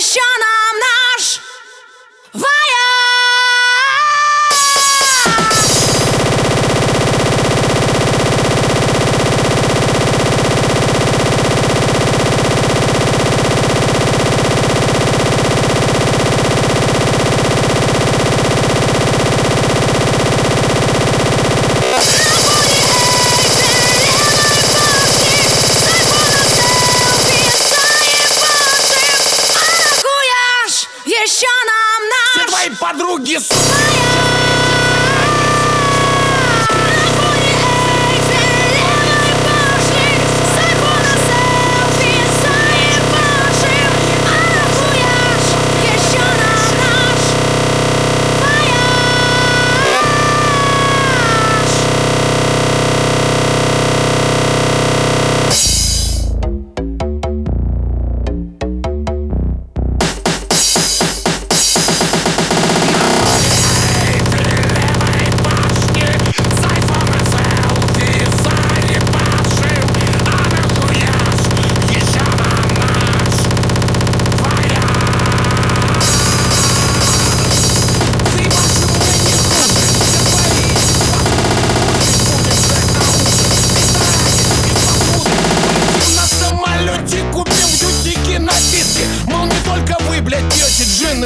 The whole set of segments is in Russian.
Krishna еще нам наш... Все твои подруги, сука!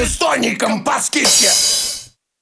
Тоником по скидке